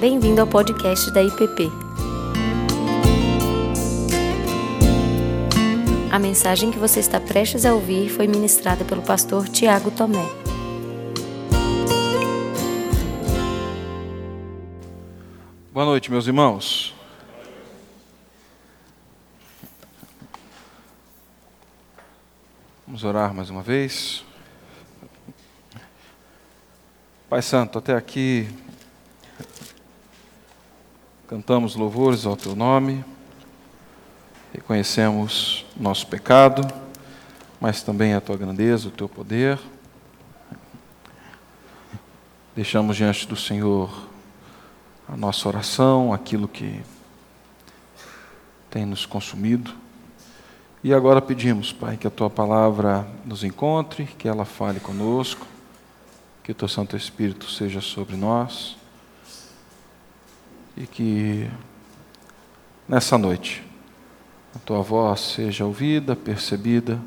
Bem-vindo ao podcast da IPP. A mensagem que você está prestes a ouvir foi ministrada pelo pastor Tiago Tomé. Boa noite, meus irmãos. Vamos orar mais uma vez. Pai Santo, até aqui cantamos louvores ao Teu nome, reconhecemos nosso pecado, mas também a Tua grandeza, o Teu poder. Deixamos diante do Senhor a nossa oração, aquilo que tem nos consumido. E agora pedimos, Pai, que a tua palavra nos encontre, que ela fale conosco, que o teu Santo Espírito seja sobre nós e que nessa noite a tua voz seja ouvida, percebida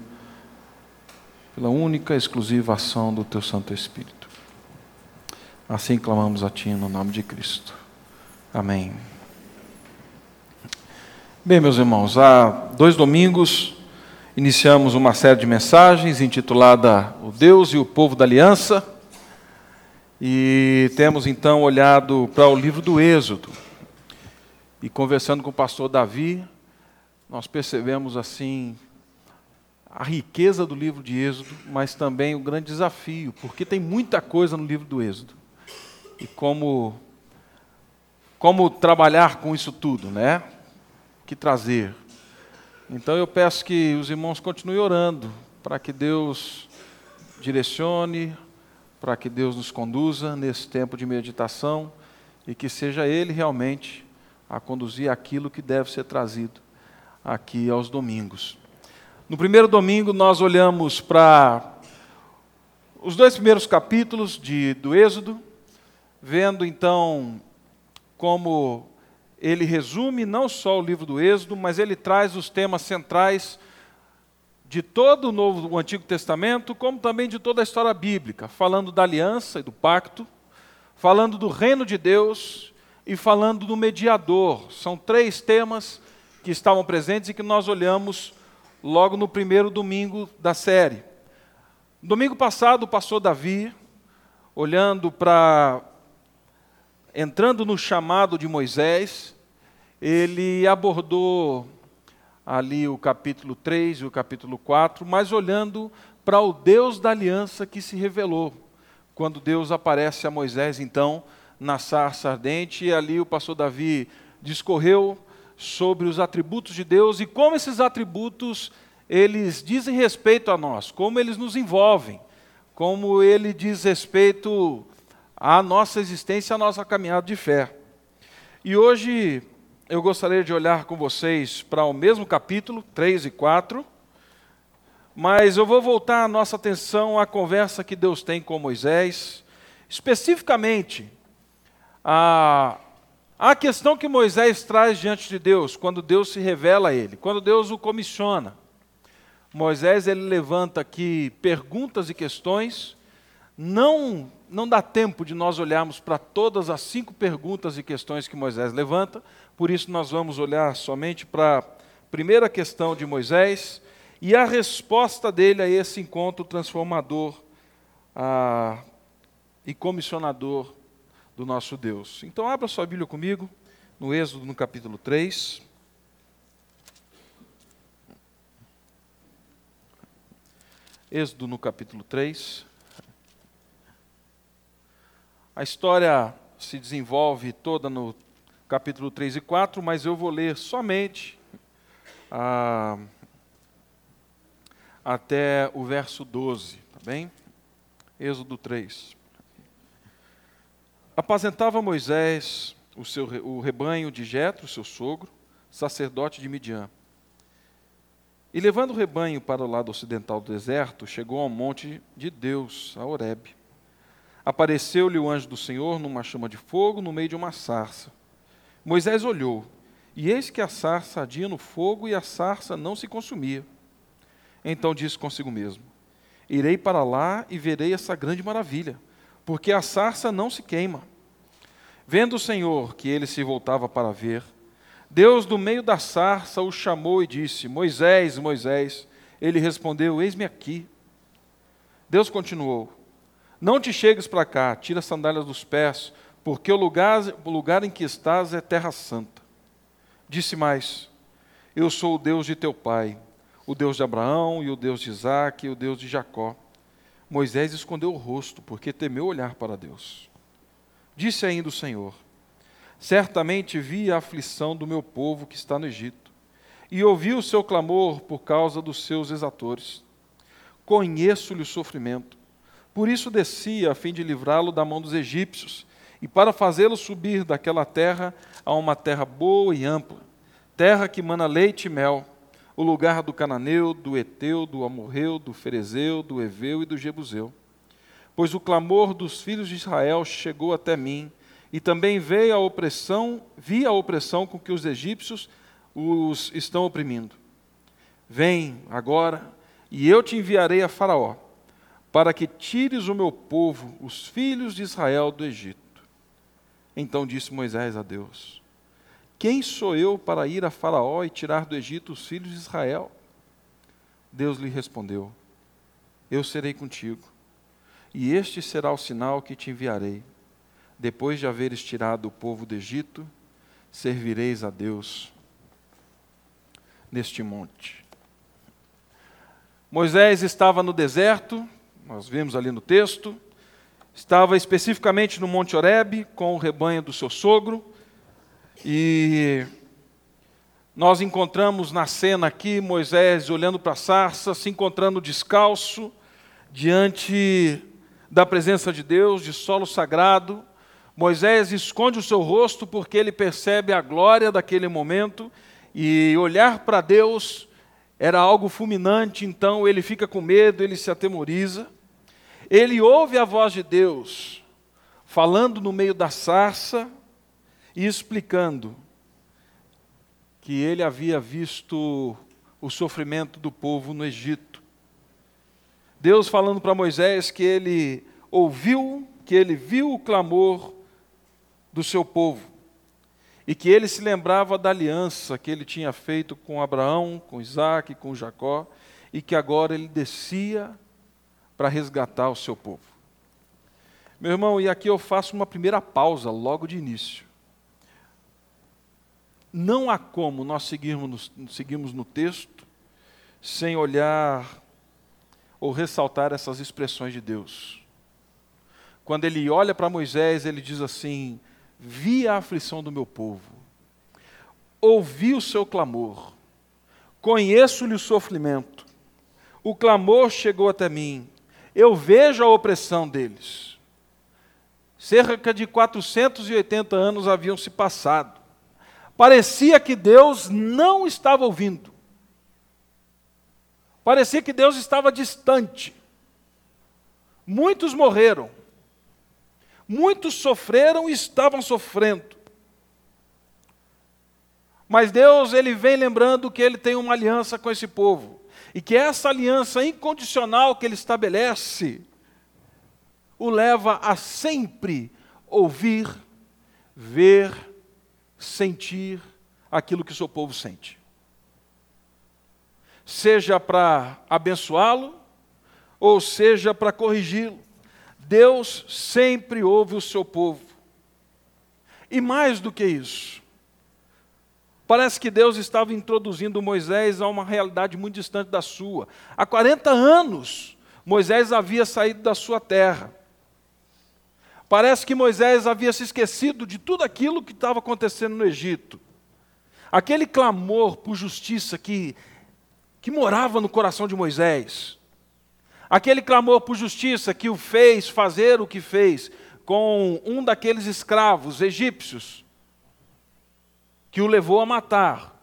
pela única e exclusiva ação do teu Santo Espírito. Assim clamamos a ti no nome de Cristo. Amém. Bem, meus irmãos, há dois domingos iniciamos uma série de mensagens intitulada O Deus e o Povo da Aliança. E temos então olhado para o livro do Êxodo. E conversando com o pastor Davi, nós percebemos assim a riqueza do livro de Êxodo, mas também o grande desafio, porque tem muita coisa no livro do Êxodo. E como como trabalhar com isso tudo, né? Que trazer. Então eu peço que os irmãos continuem orando para que Deus direcione, para que Deus nos conduza nesse tempo de meditação e que seja Ele realmente a conduzir aquilo que deve ser trazido aqui aos domingos. No primeiro domingo nós olhamos para os dois primeiros capítulos de, do Êxodo, vendo então como ele resume não só o livro do Êxodo, mas ele traz os temas centrais de todo o Novo, o Antigo Testamento, como também de toda a história bíblica, falando da aliança e do pacto, falando do reino de Deus e falando do mediador. São três temas que estavam presentes e que nós olhamos logo no primeiro domingo da série. Domingo passado, o pastor Davi, olhando para entrando no chamado de Moisés, ele abordou ali o capítulo 3 e o capítulo 4, mas olhando para o Deus da aliança que se revelou. Quando Deus aparece a Moisés, então, na sarça ardente, e ali o pastor Davi discorreu sobre os atributos de Deus e como esses atributos eles dizem respeito a nós, como eles nos envolvem, como ele diz respeito a nossa existência, a nossa caminhada de fé. E hoje eu gostaria de olhar com vocês para o mesmo capítulo, 3 e 4, mas eu vou voltar a nossa atenção à conversa que Deus tem com Moisés, especificamente a, a questão que Moisés traz diante de Deus, quando Deus se revela a ele, quando Deus o comissiona. Moisés ele levanta aqui perguntas e questões, não não dá tempo de nós olharmos para todas as cinco perguntas e questões que Moisés levanta, por isso nós vamos olhar somente para a primeira questão de Moisés e a resposta dele a esse encontro transformador ah, e comissionador do nosso Deus. Então, abra sua Bíblia comigo, no Êxodo, no capítulo 3. Êxodo, no capítulo 3. A história se desenvolve toda no capítulo 3 e 4, mas eu vou ler somente ah, até o verso 12, tá bem? Êxodo 3. Apazentava Moisés o, seu, o rebanho de Jetro, seu sogro, sacerdote de Midian. E levando o rebanho para o lado ocidental do deserto, chegou ao monte de Deus, a Horebe. Apareceu-lhe o anjo do Senhor numa chama de fogo no meio de uma sarça. Moisés olhou, e eis que a sarça ardia no fogo e a sarça não se consumia. Então disse consigo mesmo: Irei para lá e verei essa grande maravilha, porque a sarça não se queima. Vendo o Senhor que ele se voltava para ver, Deus, do meio da sarça, o chamou e disse: Moisés, Moisés. Ele respondeu: Eis-me aqui. Deus continuou: Não te chegues para cá, tira as sandálias dos pés, porque o lugar, o lugar em que estás é terra santa. Disse mais: Eu sou o Deus de teu pai, o Deus de Abraão, e o Deus de Isaac, e o Deus de Jacó. Moisés escondeu o rosto, porque temeu olhar para Deus. Disse ainda o Senhor: Certamente vi a aflição do meu povo que está no Egito, e ouvi o seu clamor por causa dos seus exatores. Conheço-lhe o sofrimento, por isso desci a fim de livrá-lo da mão dos egípcios, e para fazê-lo subir daquela terra a uma terra boa e ampla, terra que mana leite e mel, o lugar do cananeu, do eteu, do amorreu, do ferezeu, do eveu e do jebuseu pois o clamor dos filhos de Israel chegou até mim, e também veio a opressão, vi a opressão com que os egípcios os estão oprimindo. Vem agora, e eu te enviarei a Faraó, para que tires o meu povo, os filhos de Israel, do Egito. Então disse Moisés a Deus: Quem sou eu para ir a Faraó e tirar do Egito os filhos de Israel? Deus lhe respondeu: Eu serei contigo e este será o sinal que te enviarei. Depois de haveres tirado o povo do Egito, servireis a Deus neste monte. Moisés estava no deserto, nós vimos ali no texto, estava especificamente no Monte Horebe com o rebanho do seu sogro, e nós encontramos na cena aqui Moisés olhando para a sarça, se encontrando descalço, diante da presença de Deus, de solo sagrado. Moisés esconde o seu rosto porque ele percebe a glória daquele momento e olhar para Deus era algo fulminante, então ele fica com medo, ele se atemoriza. Ele ouve a voz de Deus falando no meio da sarça e explicando que ele havia visto o sofrimento do povo no Egito. Deus falando para Moisés que ele ouviu, que ele viu o clamor do seu povo e que ele se lembrava da aliança que ele tinha feito com Abraão, com Isaac, com Jacó e que agora ele descia para resgatar o seu povo. Meu irmão, e aqui eu faço uma primeira pausa logo de início. Não há como nós seguirmos, seguirmos no texto sem olhar ou ressaltar essas expressões de Deus. Quando ele olha para Moisés, ele diz assim: Vi a aflição do meu povo, ouvi o seu clamor, conheço-lhe o sofrimento, o clamor chegou até mim, eu vejo a opressão deles. Cerca de 480 anos haviam se passado. Parecia que Deus não estava ouvindo. Parecia que Deus estava distante. Muitos morreram. Muitos sofreram e estavam sofrendo. Mas Deus, ele vem lembrando que ele tem uma aliança com esse povo. E que essa aliança incondicional que ele estabelece o leva a sempre ouvir, ver, sentir aquilo que o seu povo sente seja para abençoá-lo, ou seja para corrigi-lo. Deus sempre ouve o seu povo. E mais do que isso, parece que Deus estava introduzindo Moisés a uma realidade muito distante da sua. Há 40 anos, Moisés havia saído da sua terra. Parece que Moisés havia se esquecido de tudo aquilo que estava acontecendo no Egito. Aquele clamor por justiça que que morava no coração de Moisés. Aquele clamor por justiça que o fez fazer o que fez com um daqueles escravos egípcios, que o levou a matar.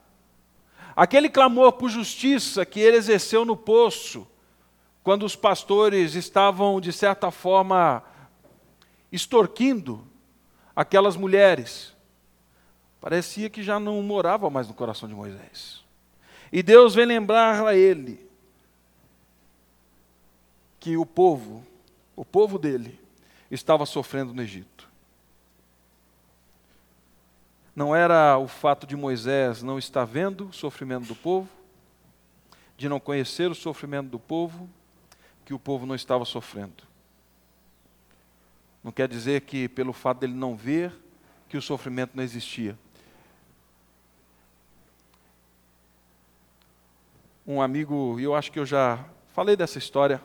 Aquele clamor por justiça que ele exerceu no poço, quando os pastores estavam, de certa forma, extorquindo aquelas mulheres, parecia que já não morava mais no coração de Moisés. E Deus vem lembrar a ele que o povo, o povo dele, estava sofrendo no Egito. Não era o fato de Moisés não estar vendo o sofrimento do povo, de não conhecer o sofrimento do povo, que o povo não estava sofrendo. Não quer dizer que, pelo fato dele não ver, que o sofrimento não existia. Um amigo, e eu acho que eu já falei dessa história,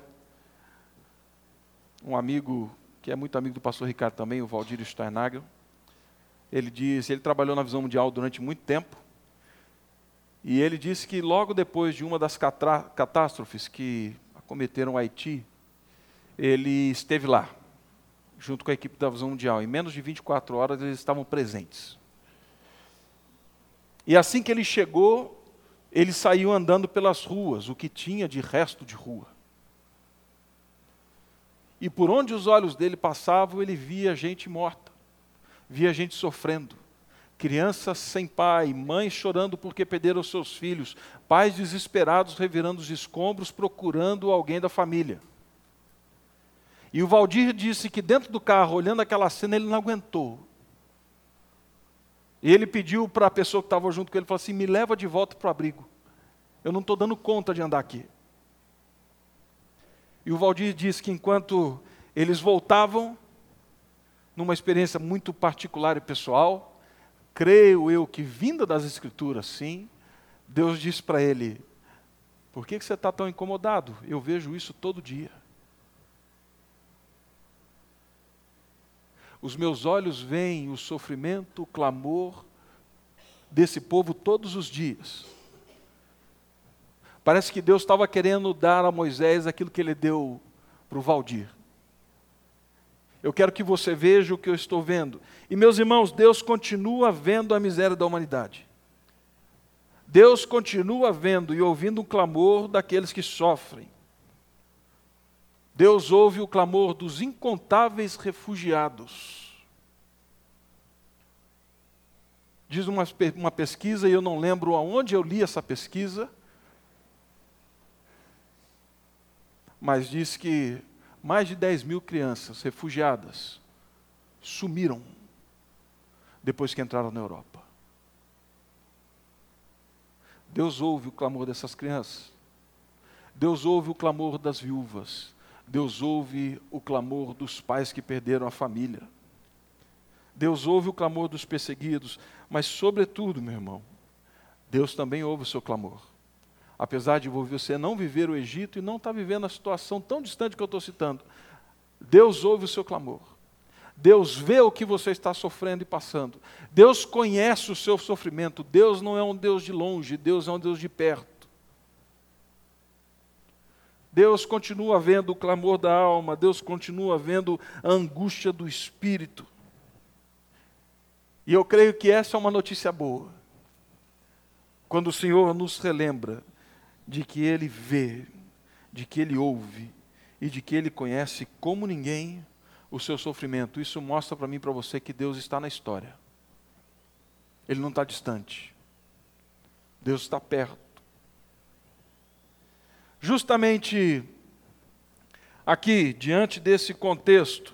um amigo que é muito amigo do pastor Ricardo também, o Valdir Steinagel, ele disse, ele trabalhou na Visão Mundial durante muito tempo, e ele disse que logo depois de uma das catástrofes que acometeram Haiti, ele esteve lá junto com a equipe da Visão Mundial. Em menos de 24 horas eles estavam presentes. E assim que ele chegou, ele saiu andando pelas ruas, o que tinha de resto de rua. E por onde os olhos dele passavam, ele via gente morta, via gente sofrendo, crianças sem pai, mães chorando porque perderam seus filhos, pais desesperados revirando os escombros procurando alguém da família. E o Valdir disse que dentro do carro, olhando aquela cena, ele não aguentou. E ele pediu para a pessoa que estava junto com ele, falou assim, me leva de volta para o abrigo. Eu não estou dando conta de andar aqui. E o Valdir disse que enquanto eles voltavam, numa experiência muito particular e pessoal, creio eu que vinda das Escrituras, sim, Deus disse para ele: Por que, que você está tão incomodado? Eu vejo isso todo dia. Os meus olhos veem o sofrimento, o clamor desse povo todos os dias. Parece que Deus estava querendo dar a Moisés aquilo que ele deu para o Valdir. Eu quero que você veja o que eu estou vendo. E, meus irmãos, Deus continua vendo a miséria da humanidade. Deus continua vendo e ouvindo o clamor daqueles que sofrem. Deus ouve o clamor dos incontáveis refugiados. Diz uma, uma pesquisa, e eu não lembro aonde eu li essa pesquisa, mas diz que mais de 10 mil crianças refugiadas sumiram depois que entraram na Europa. Deus ouve o clamor dessas crianças. Deus ouve o clamor das viúvas. Deus ouve o clamor dos pais que perderam a família. Deus ouve o clamor dos perseguidos, mas, sobretudo, meu irmão, Deus também ouve o seu clamor. Apesar de você não viver o Egito e não estar tá vivendo a situação tão distante que eu estou citando, Deus ouve o seu clamor. Deus vê o que você está sofrendo e passando. Deus conhece o seu sofrimento. Deus não é um Deus de longe, Deus é um Deus de perto. Deus continua vendo o clamor da alma, Deus continua vendo a angústia do espírito. E eu creio que essa é uma notícia boa. Quando o Senhor nos relembra de que Ele vê, de que Ele ouve e de que Ele conhece como ninguém o seu sofrimento. Isso mostra para mim e para você que Deus está na história. Ele não está distante. Deus está perto justamente aqui, diante desse contexto,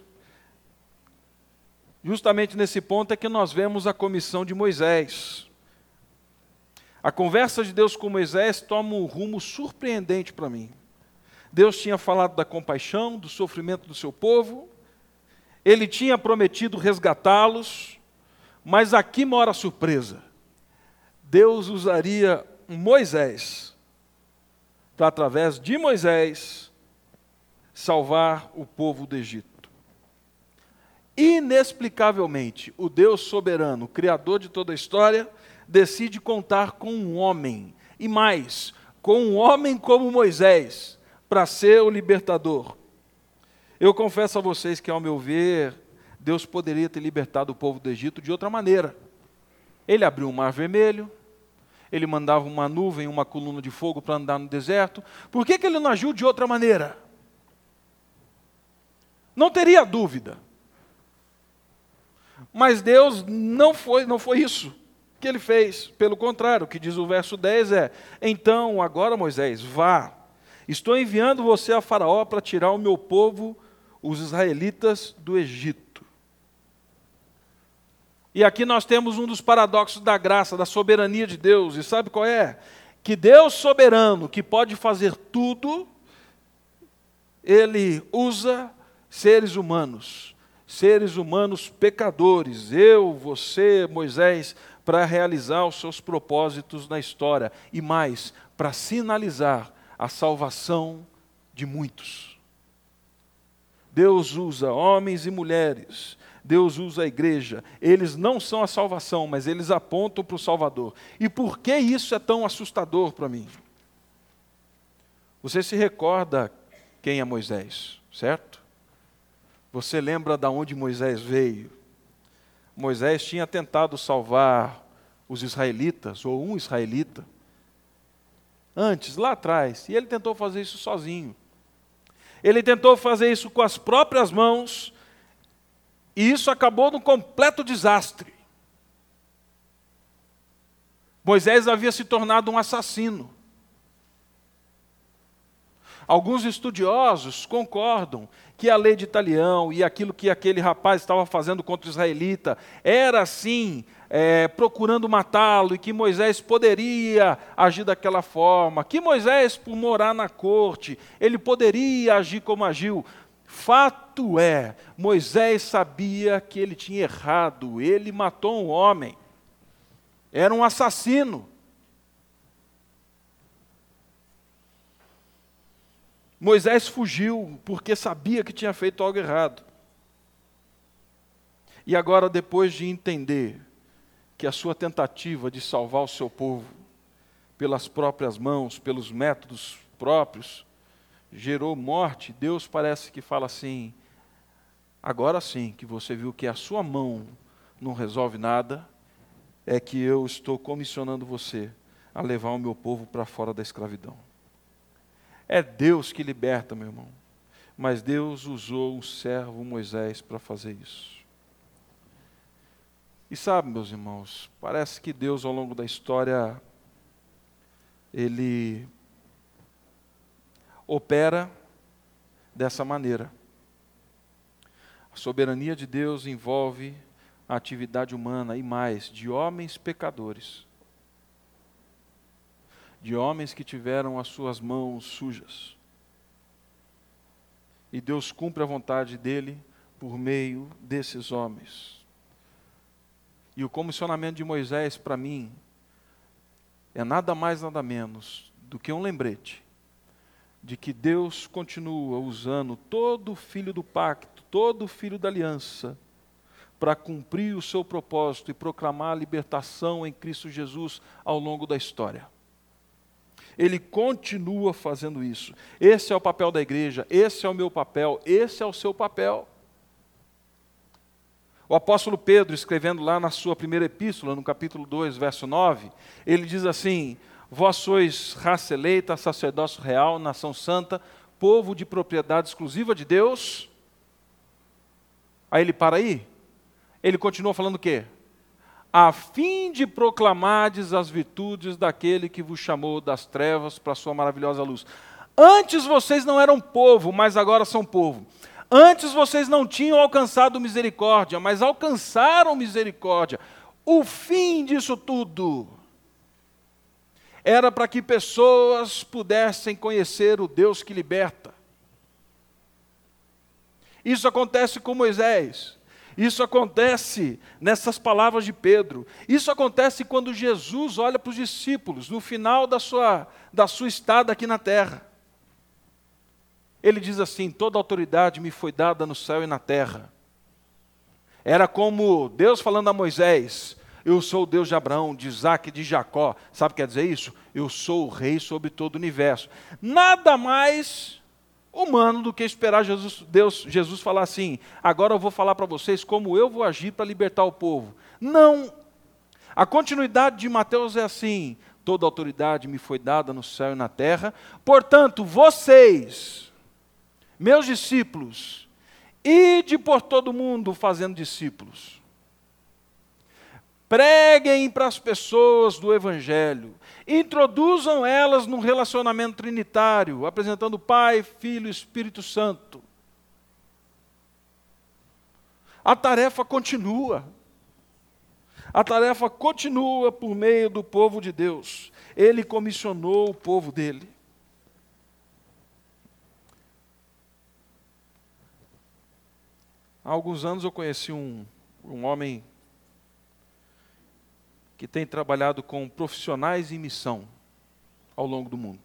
justamente nesse ponto é que nós vemos a comissão de Moisés. A conversa de Deus com Moisés toma um rumo surpreendente para mim. Deus tinha falado da compaixão, do sofrimento do seu povo, ele tinha prometido resgatá-los, mas aqui mora a surpresa. Deus usaria Moisés para, através de Moisés, salvar o povo do Egito. Inexplicavelmente, o Deus soberano, Criador de toda a história, decide contar com um homem, e mais, com um homem como Moisés, para ser o libertador. Eu confesso a vocês que, ao meu ver, Deus poderia ter libertado o povo do Egito de outra maneira. Ele abriu o mar vermelho, ele mandava uma nuvem, uma coluna de fogo para andar no deserto. Por que, que ele não agiu de outra maneira? Não teria dúvida. Mas Deus não foi, não foi isso que ele fez. Pelo contrário, o que diz o verso 10 é: Então, agora Moisés, vá, estou enviando você a Faraó para tirar o meu povo, os israelitas, do Egito. E aqui nós temos um dos paradoxos da graça, da soberania de Deus. E sabe qual é? Que Deus soberano, que pode fazer tudo, ele usa seres humanos, seres humanos pecadores, eu, você, Moisés, para realizar os seus propósitos na história e mais, para sinalizar a salvação de muitos. Deus usa homens e mulheres, Deus usa a igreja. Eles não são a salvação, mas eles apontam para o Salvador. E por que isso é tão assustador para mim? Você se recorda quem é Moisés, certo? Você lembra de onde Moisés veio? Moisés tinha tentado salvar os israelitas, ou um israelita, antes, lá atrás, e ele tentou fazer isso sozinho. Ele tentou fazer isso com as próprias mãos, e isso acabou num completo desastre. Moisés havia se tornado um assassino. Alguns estudiosos concordam que a lei de Italião e aquilo que aquele rapaz estava fazendo contra o israelita era, sim, é, procurando matá-lo e que Moisés poderia agir daquela forma, que Moisés, por morar na corte, ele poderia agir como agiu. Fato é, Moisés sabia que ele tinha errado, ele matou um homem, era um assassino. Moisés fugiu porque sabia que tinha feito algo errado. E agora, depois de entender que a sua tentativa de salvar o seu povo pelas próprias mãos, pelos métodos próprios, gerou morte, Deus parece que fala assim: agora sim que você viu que a sua mão não resolve nada, é que eu estou comissionando você a levar o meu povo para fora da escravidão. É Deus que liberta, meu irmão. Mas Deus usou um servo Moisés para fazer isso. E sabe, meus irmãos, parece que Deus ao longo da história ele opera dessa maneira. A soberania de Deus envolve a atividade humana e mais de homens pecadores de homens que tiveram as suas mãos sujas. E Deus cumpre a vontade dele por meio desses homens. E o comissionamento de Moisés, para mim, é nada mais, nada menos do que um lembrete de que Deus continua usando todo filho do pacto, todo filho da aliança, para cumprir o seu propósito e proclamar a libertação em Cristo Jesus ao longo da história. Ele continua fazendo isso. Esse é o papel da igreja, esse é o meu papel, esse é o seu papel. O apóstolo Pedro, escrevendo lá na sua primeira epístola, no capítulo 2, verso 9, ele diz assim: Vós sois raça eleita, sacerdócio real, nação santa, povo de propriedade exclusiva de Deus. Aí ele para aí. Ele continua falando o quê? A fim de proclamardes as virtudes daquele que vos chamou das trevas para a sua maravilhosa luz. Antes vocês não eram povo, mas agora são povo. Antes vocês não tinham alcançado misericórdia, mas alcançaram misericórdia. O fim disso tudo era para que pessoas pudessem conhecer o Deus que liberta. Isso acontece com Moisés. Isso acontece nessas palavras de Pedro. Isso acontece quando Jesus olha para os discípulos no final da sua, da sua estada aqui na terra. Ele diz assim: Toda autoridade me foi dada no céu e na terra. Era como Deus falando a Moisés: Eu sou o Deus de Abraão, de Isaac e de Jacó. Sabe o que quer dizer isso? Eu sou o rei sobre todo o universo. Nada mais humano do que esperar Jesus, Deus, Jesus falar assim: agora eu vou falar para vocês como eu vou agir para libertar o povo. Não. A continuidade de Mateus é assim: toda autoridade me foi dada no céu e na terra, portanto, vocês, meus discípulos, ide por todo mundo fazendo discípulos. Preguem para as pessoas do Evangelho. Introduzam elas num relacionamento trinitário, apresentando Pai, Filho e Espírito Santo. A tarefa continua. A tarefa continua por meio do povo de Deus. Ele comissionou o povo dele. Há alguns anos eu conheci um, um homem que tem trabalhado com profissionais em missão ao longo do mundo,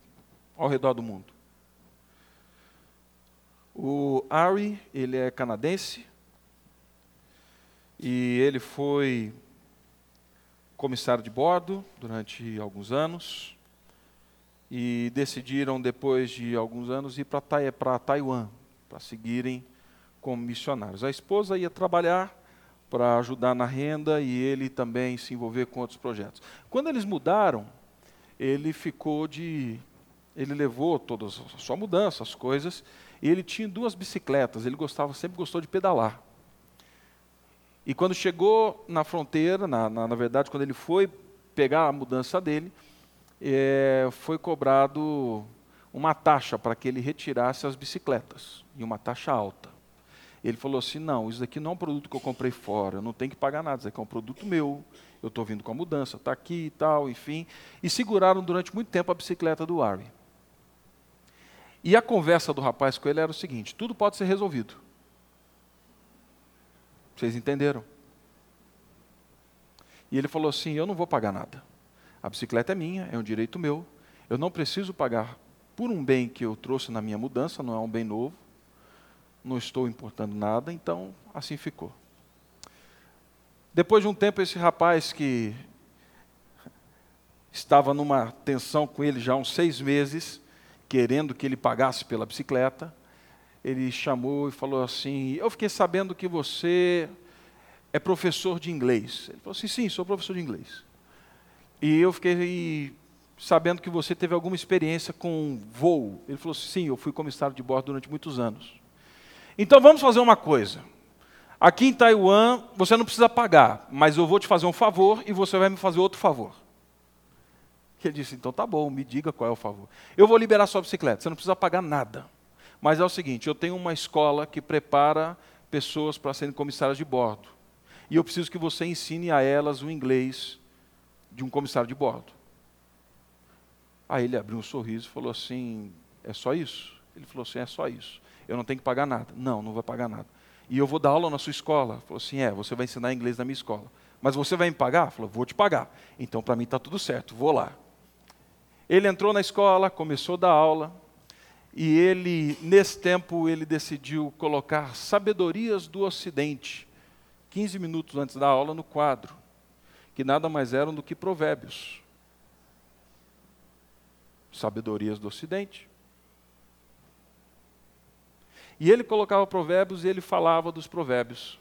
ao redor do mundo. O Ari, ele é canadense e ele foi comissário de bordo durante alguns anos e decidiram depois de alguns anos ir para Taiwan para seguirem como missionários. A esposa ia trabalhar para ajudar na renda e ele também se envolver com outros projetos. Quando eles mudaram, ele ficou de. Ele levou toda a sua mudança, as coisas, e ele tinha duas bicicletas, ele gostava, sempre gostou de pedalar. E quando chegou na fronteira, na, na, na verdade, quando ele foi pegar a mudança dele, é, foi cobrado uma taxa para que ele retirasse as bicicletas, e uma taxa alta. Ele falou assim: não, isso aqui não é um produto que eu comprei fora, eu não tenho que pagar nada, isso aqui é um produto meu, eu estou vindo com a mudança, está aqui e tal, enfim. E seguraram durante muito tempo a bicicleta do Ari. E a conversa do rapaz com ele era o seguinte: tudo pode ser resolvido. Vocês entenderam? E ele falou assim: eu não vou pagar nada. A bicicleta é minha, é um direito meu. Eu não preciso pagar por um bem que eu trouxe na minha mudança, não é um bem novo não estou importando nada, então assim ficou. Depois de um tempo, esse rapaz que estava numa tensão com ele já há uns seis meses, querendo que ele pagasse pela bicicleta, ele chamou e falou assim: Eu fiquei sabendo que você é professor de inglês. Ele falou assim: Sim, sou professor de inglês. E eu fiquei sabendo que você teve alguma experiência com voo. Ele falou assim: Sim, eu fui comissário de bordo durante muitos anos. Então vamos fazer uma coisa. Aqui em Taiwan, você não precisa pagar, mas eu vou te fazer um favor e você vai me fazer outro favor. Ele disse: então tá bom, me diga qual é o favor. Eu vou liberar sua bicicleta, você não precisa pagar nada. Mas é o seguinte: eu tenho uma escola que prepara pessoas para serem comissárias de bordo. E eu preciso que você ensine a elas o inglês de um comissário de bordo. Aí ele abriu um sorriso e falou assim: é só isso? Ele falou assim: é só isso eu não tenho que pagar nada. Não, não vai pagar nada. E eu vou dar aula na sua escola. Falou assim: é, você vai ensinar inglês na minha escola. Mas você vai me pagar? Falou: vou te pagar. Então para mim está tudo certo, vou lá. Ele entrou na escola, começou a dar aula. E ele, nesse tempo, ele decidiu colocar Sabedorias do Ocidente, 15 minutos antes da aula, no quadro, que nada mais eram do que provérbios. Sabedorias do Ocidente. E ele colocava provérbios e ele falava dos provérbios.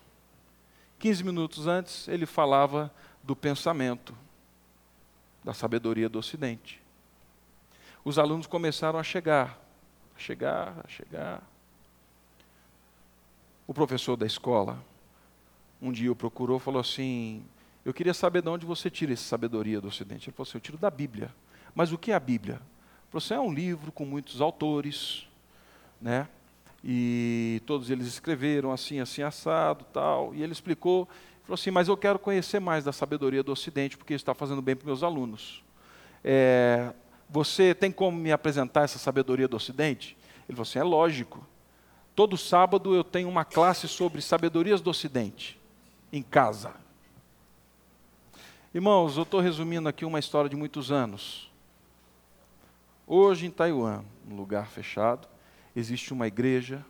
15 minutos antes, ele falava do pensamento, da sabedoria do Ocidente. Os alunos começaram a chegar, a chegar, a chegar. O professor da escola, um dia o procurou falou assim: Eu queria saber de onde você tira essa sabedoria do Ocidente. Ele falou assim: Eu tiro da Bíblia. Mas o que é a Bíblia? Você é um livro com muitos autores, né? E todos eles escreveram assim, assim, assado, tal, e ele explicou, falou assim, mas eu quero conhecer mais da sabedoria do Ocidente, porque isso está fazendo bem para meus alunos. É, você tem como me apresentar essa sabedoria do Ocidente? Ele falou assim, é lógico. Todo sábado eu tenho uma classe sobre sabedorias do Ocidente, em casa. Irmãos, eu estou resumindo aqui uma história de muitos anos. Hoje em Taiwan, um lugar fechado, existe uma igreja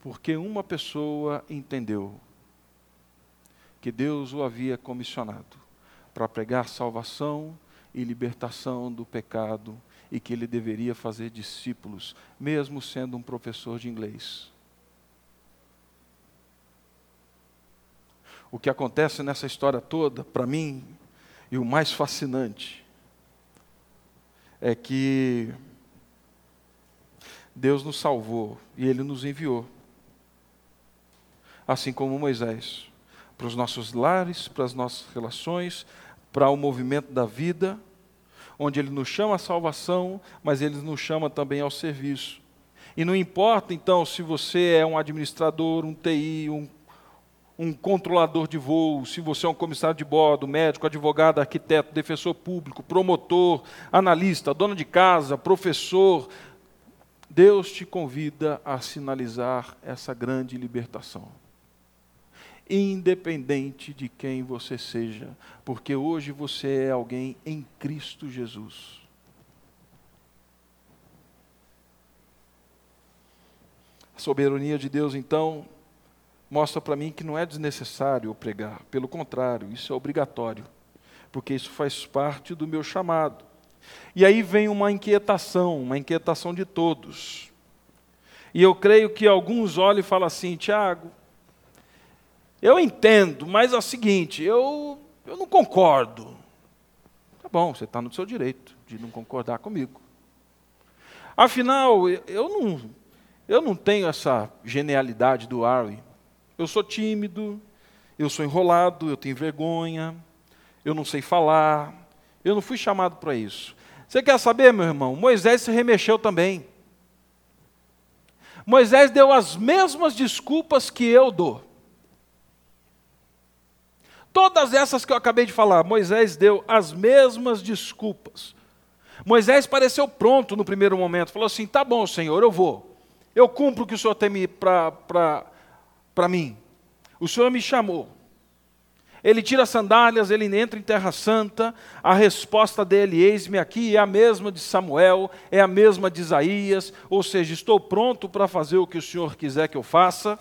porque uma pessoa entendeu que Deus o havia comissionado para pregar salvação e libertação do pecado e que ele deveria fazer discípulos, mesmo sendo um professor de inglês. O que acontece nessa história toda, para mim, e o mais fascinante, é que Deus nos salvou e Ele nos enviou. Assim como Moisés, para os nossos lares, para as nossas relações, para o movimento da vida, onde Ele nos chama à salvação, mas Ele nos chama também ao serviço. E não importa então se você é um administrador, um TI, um, um controlador de voo, se você é um comissário de bordo, médico, advogado, arquiteto, defensor público, promotor, analista, dono de casa, professor, Deus te convida a sinalizar essa grande libertação. Independente de quem você seja, porque hoje você é alguém em Cristo Jesus. A soberania de Deus, então, mostra para mim que não é desnecessário pregar, pelo contrário, isso é obrigatório, porque isso faz parte do meu chamado. E aí vem uma inquietação, uma inquietação de todos. E eu creio que alguns olham e falam assim: Tiago, eu entendo, mas é o seguinte, eu, eu não concordo. Tá bom, você está no seu direito de não concordar comigo. Afinal, eu não, eu não tenho essa genialidade do Arwen. Eu sou tímido, eu sou enrolado, eu tenho vergonha, eu não sei falar, eu não fui chamado para isso. Você quer saber, meu irmão? Moisés se remexeu também. Moisés deu as mesmas desculpas que eu dou. Todas essas que eu acabei de falar, Moisés deu as mesmas desculpas. Moisés pareceu pronto no primeiro momento, falou assim: tá bom, Senhor, eu vou. Eu cumpro o que o Senhor tem para mim. O Senhor me chamou. Ele tira as sandálias, ele entra em Terra Santa. A resposta dele, eis-me aqui, é a mesma de Samuel, é a mesma de Isaías. Ou seja, estou pronto para fazer o que o Senhor quiser que eu faça.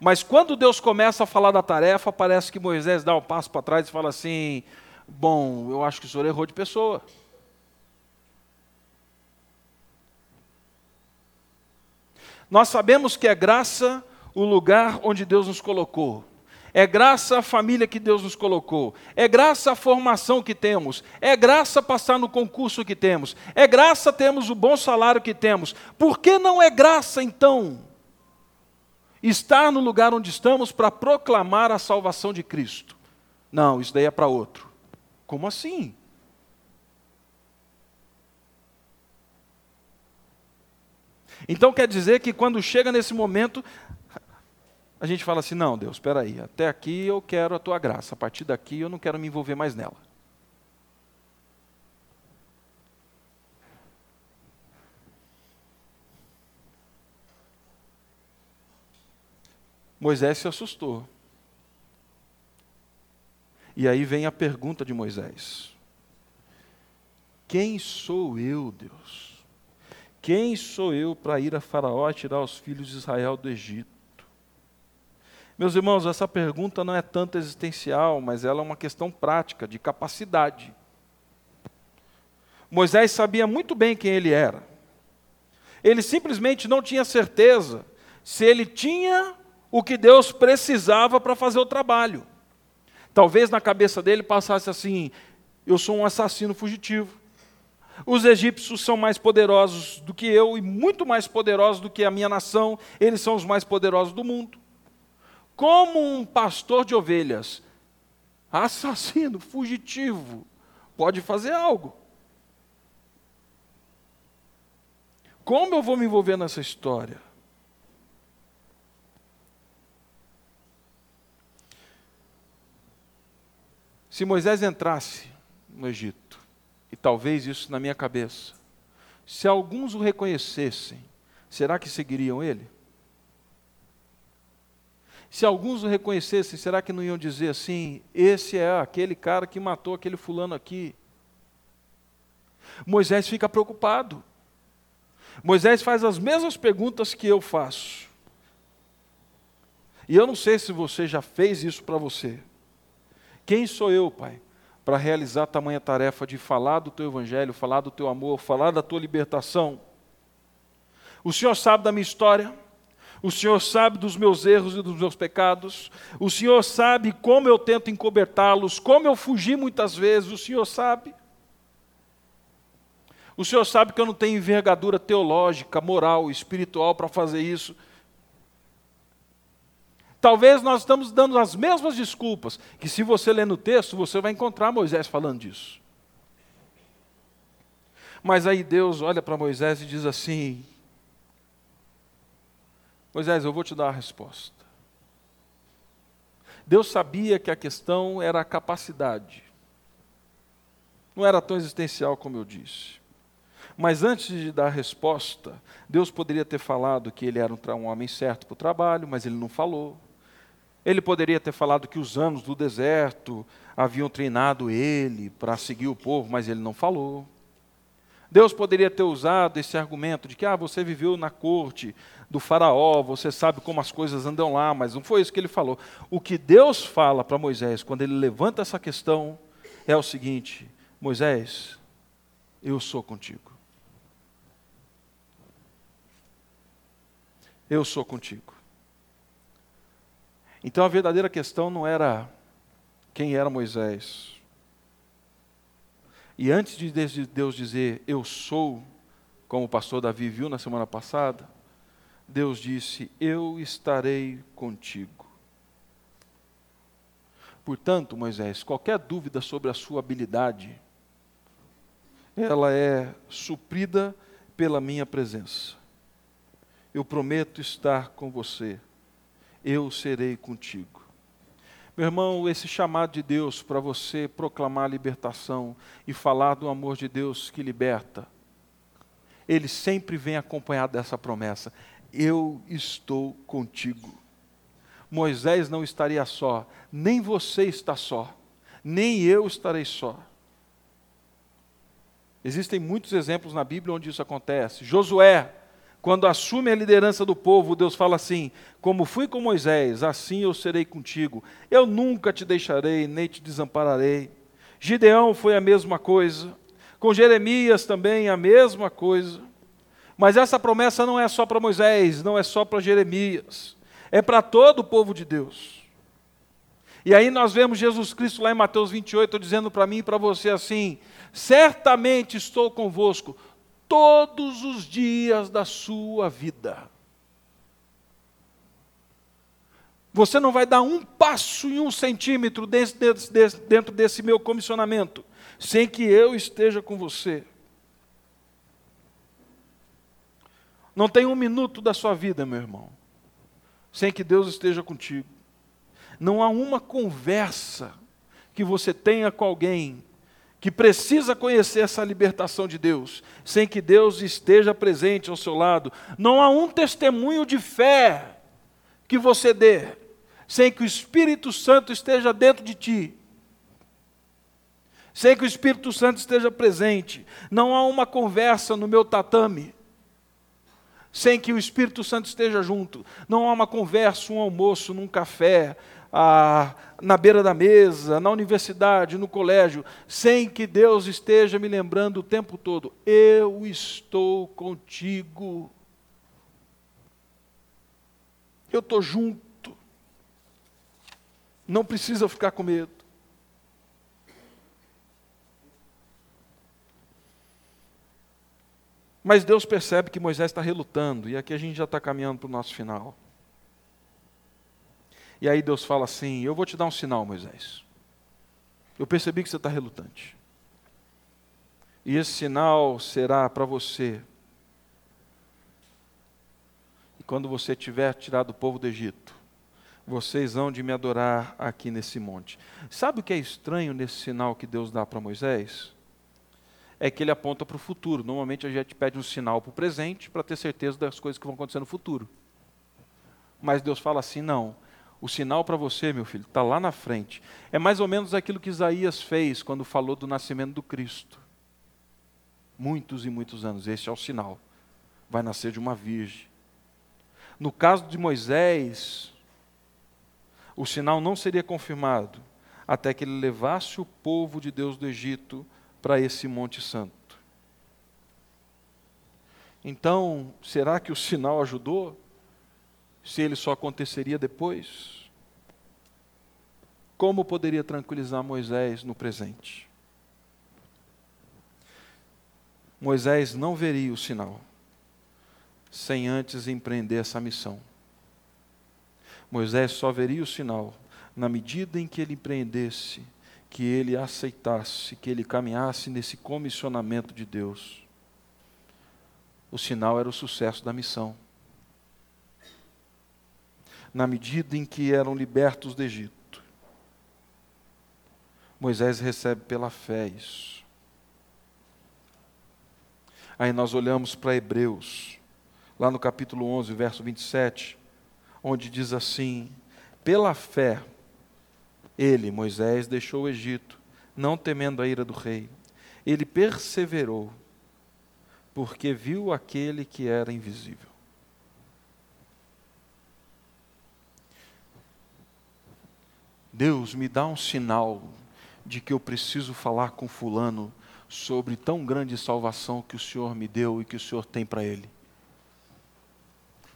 Mas quando Deus começa a falar da tarefa, parece que Moisés dá um passo para trás e fala assim: Bom, eu acho que o Senhor errou de pessoa. Nós sabemos que é graça o lugar onde Deus nos colocou. É graça a família que Deus nos colocou. É graça a formação que temos. É graça passar no concurso que temos. É graça termos o bom salário que temos. Por que não é graça, então, estar no lugar onde estamos para proclamar a salvação de Cristo? Não, isso daí é para outro. Como assim? Então quer dizer que quando chega nesse momento, a gente fala assim: não, Deus, espera aí, até aqui eu quero a tua graça, a partir daqui eu não quero me envolver mais nela. Moisés se assustou. E aí vem a pergunta de Moisés: Quem sou eu, Deus? Quem sou eu para ir a Faraó tirar os filhos de Israel do Egito? Meus irmãos, essa pergunta não é tanto existencial, mas ela é uma questão prática, de capacidade. Moisés sabia muito bem quem ele era. Ele simplesmente não tinha certeza se ele tinha o que Deus precisava para fazer o trabalho. Talvez na cabeça dele passasse assim: eu sou um assassino fugitivo. Os egípcios são mais poderosos do que eu e muito mais poderosos do que a minha nação, eles são os mais poderosos do mundo. Como um pastor de ovelhas, assassino, fugitivo, pode fazer algo. Como eu vou me envolver nessa história? Se Moisés entrasse no Egito, e talvez isso na minha cabeça, se alguns o reconhecessem, será que seguiriam ele? Se alguns o reconhecessem, será que não iam dizer assim: esse é aquele cara que matou aquele fulano aqui? Moisés fica preocupado. Moisés faz as mesmas perguntas que eu faço. E eu não sei se você já fez isso para você. Quem sou eu, Pai, para realizar tamanha tarefa de falar do teu evangelho, falar do teu amor, falar da tua libertação? O Senhor sabe da minha história. O Senhor sabe dos meus erros e dos meus pecados. O Senhor sabe como eu tento encobertá-los, como eu fugi muitas vezes. O Senhor sabe. O Senhor sabe que eu não tenho envergadura teológica, moral, espiritual para fazer isso. Talvez nós estamos dando as mesmas desculpas, que se você ler no texto, você vai encontrar Moisés falando disso. Mas aí Deus olha para Moisés e diz assim: Moisés, eu vou te dar a resposta. Deus sabia que a questão era a capacidade. Não era tão existencial como eu disse. Mas antes de dar a resposta, Deus poderia ter falado que ele era um, homem certo para o trabalho, mas ele não falou. Ele poderia ter falado que os anos do deserto haviam treinado ele para seguir o povo, mas ele não falou. Deus poderia ter usado esse argumento de que ah, você viveu na corte do faraó, você sabe como as coisas andam lá, mas não foi isso que ele falou. O que Deus fala para Moisés quando ele levanta essa questão é o seguinte: Moisés, eu sou contigo. Eu sou contigo. Então a verdadeira questão não era quem era Moisés. E antes de Deus dizer eu sou, como o pastor Davi viu na semana passada, Deus disse: Eu estarei contigo. Portanto, Moisés, qualquer dúvida sobre a sua habilidade, ela é suprida pela minha presença. Eu prometo estar com você, eu serei contigo. Meu irmão, esse chamado de Deus para você proclamar a libertação e falar do amor de Deus que liberta, ele sempre vem acompanhado dessa promessa: Eu estou contigo. Moisés não estaria só, nem você está só, nem eu estarei só. Existem muitos exemplos na Bíblia onde isso acontece. Josué, quando assume a liderança do povo, Deus fala assim: Como fui com Moisés, assim eu serei contigo. Eu nunca te deixarei, nem te desampararei. Gideão foi a mesma coisa. Com Jeremias também a mesma coisa. Mas essa promessa não é só para Moisés, não é só para Jeremias. É para todo o povo de Deus. E aí nós vemos Jesus Cristo lá em Mateus 28 dizendo para mim e para você assim: certamente estou convosco todos os dias da sua vida. Você não vai dar um passo e um centímetro desse, desse, dentro desse meu comissionamento sem que eu esteja com você. Não tem um minuto da sua vida, meu irmão, sem que Deus esteja contigo. Não há uma conversa que você tenha com alguém que precisa conhecer essa libertação de Deus, sem que Deus esteja presente ao seu lado. Não há um testemunho de fé que você dê, sem que o Espírito Santo esteja dentro de ti. Sem que o Espírito Santo esteja presente. Não há uma conversa no meu tatame sem que o Espírito Santo esteja junto. Não há uma conversa, um almoço, num café, ah, na beira da mesa, na universidade, no colégio, sem que Deus esteja me lembrando o tempo todo: eu estou contigo. Eu estou junto. Não precisa ficar com medo. Mas Deus percebe que Moisés está relutando, e aqui a gente já está caminhando para o nosso final. E aí Deus fala assim: Eu vou te dar um sinal, Moisés. Eu percebi que você está relutante. E esse sinal será para você. E quando você tiver tirado o povo do Egito, vocês hão de me adorar aqui nesse monte. Sabe o que é estranho nesse sinal que Deus dá para Moisés? É que ele aponta para o futuro. Normalmente a gente pede um sinal para o presente para ter certeza das coisas que vão acontecer no futuro. Mas Deus fala assim: não, o sinal para você, meu filho, está lá na frente. É mais ou menos aquilo que Isaías fez quando falou do nascimento do Cristo. Muitos e muitos anos, esse é o sinal. Vai nascer de uma virgem. No caso de Moisés, o sinal não seria confirmado até que ele levasse o povo de Deus do Egito para esse Monte Santo. Então, será que o sinal ajudou? se ele só aconteceria depois? Como poderia tranquilizar Moisés no presente? Moisés não veria o sinal sem antes empreender essa missão. Moisés só veria o sinal na medida em que ele empreendesse, que ele aceitasse, que ele caminhasse nesse comissionamento de Deus. O sinal era o sucesso da missão na medida em que eram libertos do Egito, Moisés recebe pela fé isso. Aí nós olhamos para Hebreus, lá no capítulo 11, verso 27, onde diz assim: Pela fé, ele, Moisés, deixou o Egito, não temendo a ira do rei. Ele perseverou, porque viu aquele que era invisível. Deus me dá um sinal de que eu preciso falar com Fulano sobre tão grande salvação que o Senhor me deu e que o Senhor tem para ele.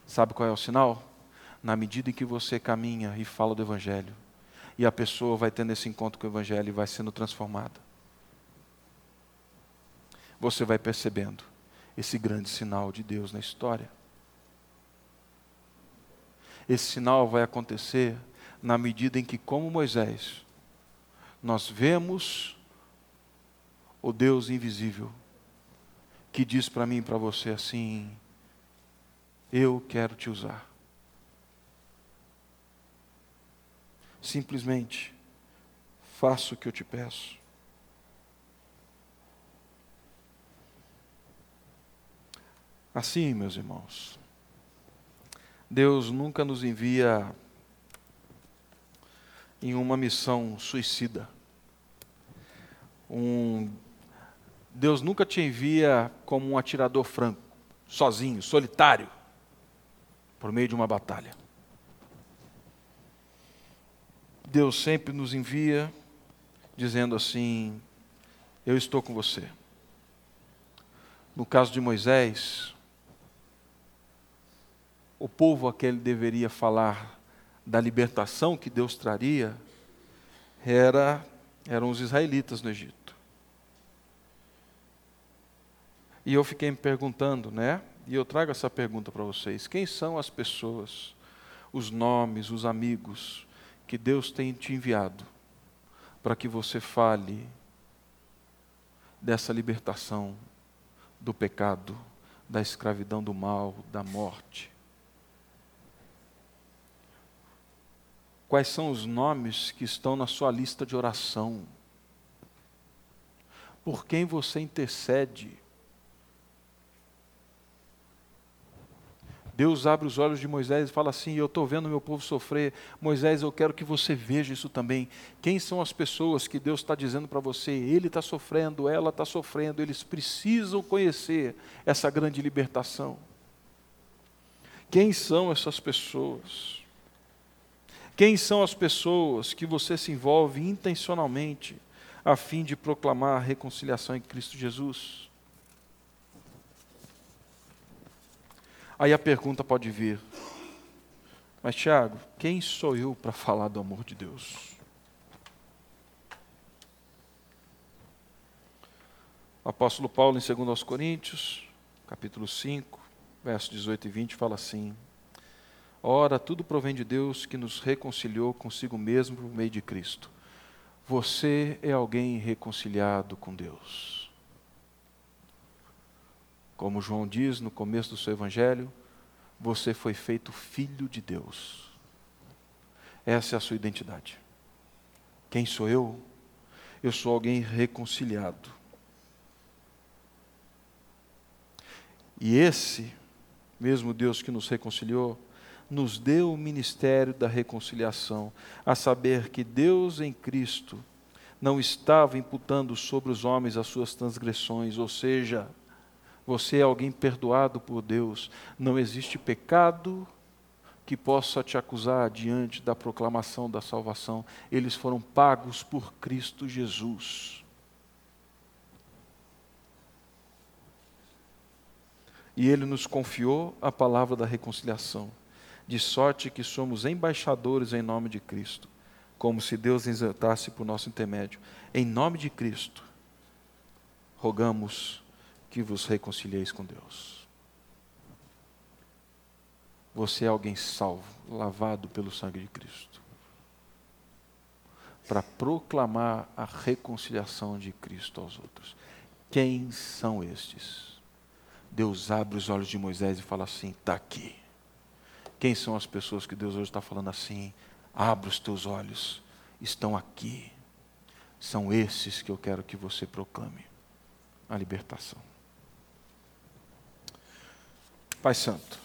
Sabe qual é o sinal? Na medida em que você caminha e fala do Evangelho, e a pessoa vai tendo esse encontro com o Evangelho e vai sendo transformada. Você vai percebendo esse grande sinal de Deus na história. Esse sinal vai acontecer na medida em que, como Moisés, nós vemos o Deus invisível que diz para mim e para você assim: Eu quero te usar. Simplesmente faça o que eu te peço. Assim, meus irmãos, Deus nunca nos envia em uma missão suicida. Um, Deus nunca te envia como um atirador franco, sozinho, solitário, por meio de uma batalha. Deus sempre nos envia dizendo assim: Eu estou com você. No caso de Moisés, o povo a que ele deveria falar da libertação que Deus traria era, eram os israelitas no Egito. E eu fiquei me perguntando, né? E eu trago essa pergunta para vocês: quem são as pessoas, os nomes, os amigos que Deus tem te enviado para que você fale dessa libertação do pecado, da escravidão do mal, da morte? Quais são os nomes que estão na sua lista de oração? Por quem você intercede? Deus abre os olhos de Moisés e fala assim: Eu estou vendo meu povo sofrer. Moisés, eu quero que você veja isso também. Quem são as pessoas que Deus está dizendo para você? Ele está sofrendo, ela está sofrendo. Eles precisam conhecer essa grande libertação. Quem são essas pessoas? Quem são as pessoas que você se envolve intencionalmente a fim de proclamar a reconciliação em Cristo Jesus? Aí a pergunta pode vir: Mas, Tiago, quem sou eu para falar do amor de Deus? O apóstolo Paulo, em 2 Coríntios, capítulo 5, versos 18 e 20, fala assim: Ora, tudo provém de Deus que nos reconciliou consigo mesmo por meio de Cristo. Você é alguém reconciliado com Deus. Como João diz no começo do seu evangelho, você foi feito filho de Deus. Essa é a sua identidade. Quem sou eu? Eu sou alguém reconciliado. E esse mesmo Deus que nos reconciliou, nos deu o ministério da reconciliação, a saber que Deus em Cristo não estava imputando sobre os homens as suas transgressões, ou seja, você é alguém perdoado por Deus, não existe pecado que possa te acusar diante da proclamação da salvação, eles foram pagos por Cristo Jesus. E ele nos confiou a palavra da reconciliação de sorte que somos embaixadores em nome de Cristo, como se Deus exaltasse por nosso intermédio. Em nome de Cristo, rogamos que vos reconcilieis com Deus. Você é alguém salvo, lavado pelo sangue de Cristo, para proclamar a reconciliação de Cristo aos outros. Quem são estes? Deus abre os olhos de Moisés e fala assim: está aqui. Quem são as pessoas que Deus hoje está falando assim? Abra os teus olhos, estão aqui. São esses que eu quero que você proclame a libertação. Pai Santo,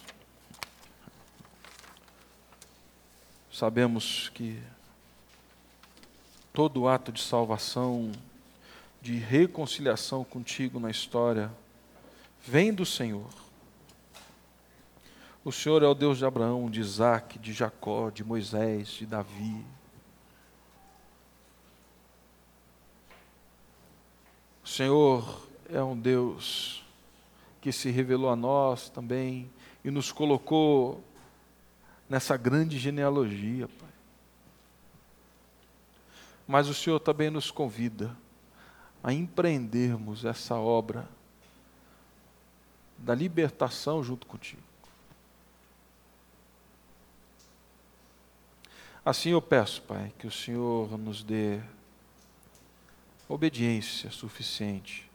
sabemos que todo ato de salvação, de reconciliação contigo na história, vem do Senhor. O Senhor é o Deus de Abraão, de Isaac, de Jacó, de Moisés, de Davi. O Senhor é um Deus que se revelou a nós também e nos colocou nessa grande genealogia, Pai. Mas o Senhor também nos convida a empreendermos essa obra da libertação junto contigo. Assim eu peço, Pai, que o Senhor nos dê obediência suficiente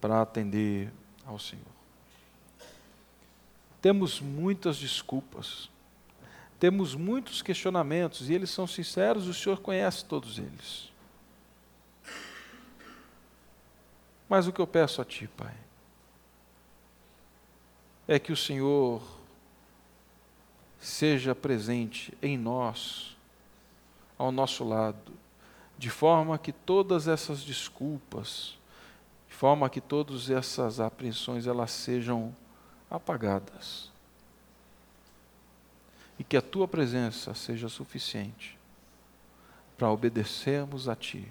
para atender ao Senhor. Temos muitas desculpas, temos muitos questionamentos e eles são sinceros, o Senhor conhece todos eles. Mas o que eu peço a Ti, Pai, é que o Senhor seja presente em nós, ao nosso lado, de forma que todas essas desculpas, de forma que todas essas apreensões elas sejam apagadas. E que a tua presença seja suficiente para obedecermos a ti,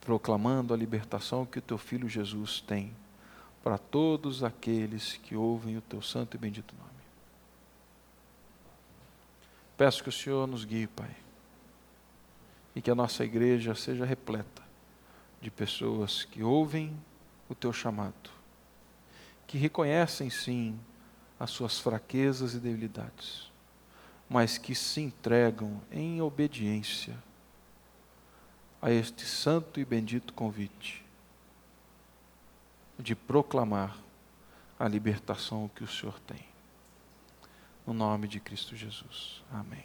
proclamando a libertação que o teu filho Jesus tem para todos aqueles que ouvem o teu santo e bendito nome. Peço que o Senhor nos guie, Pai, e que a nossa igreja seja repleta de pessoas que ouvem o teu chamado, que reconhecem sim as suas fraquezas e debilidades, mas que se entregam em obediência a este santo e bendito convite de proclamar a libertação que o Senhor tem. No nome de Cristo Jesus. Amém.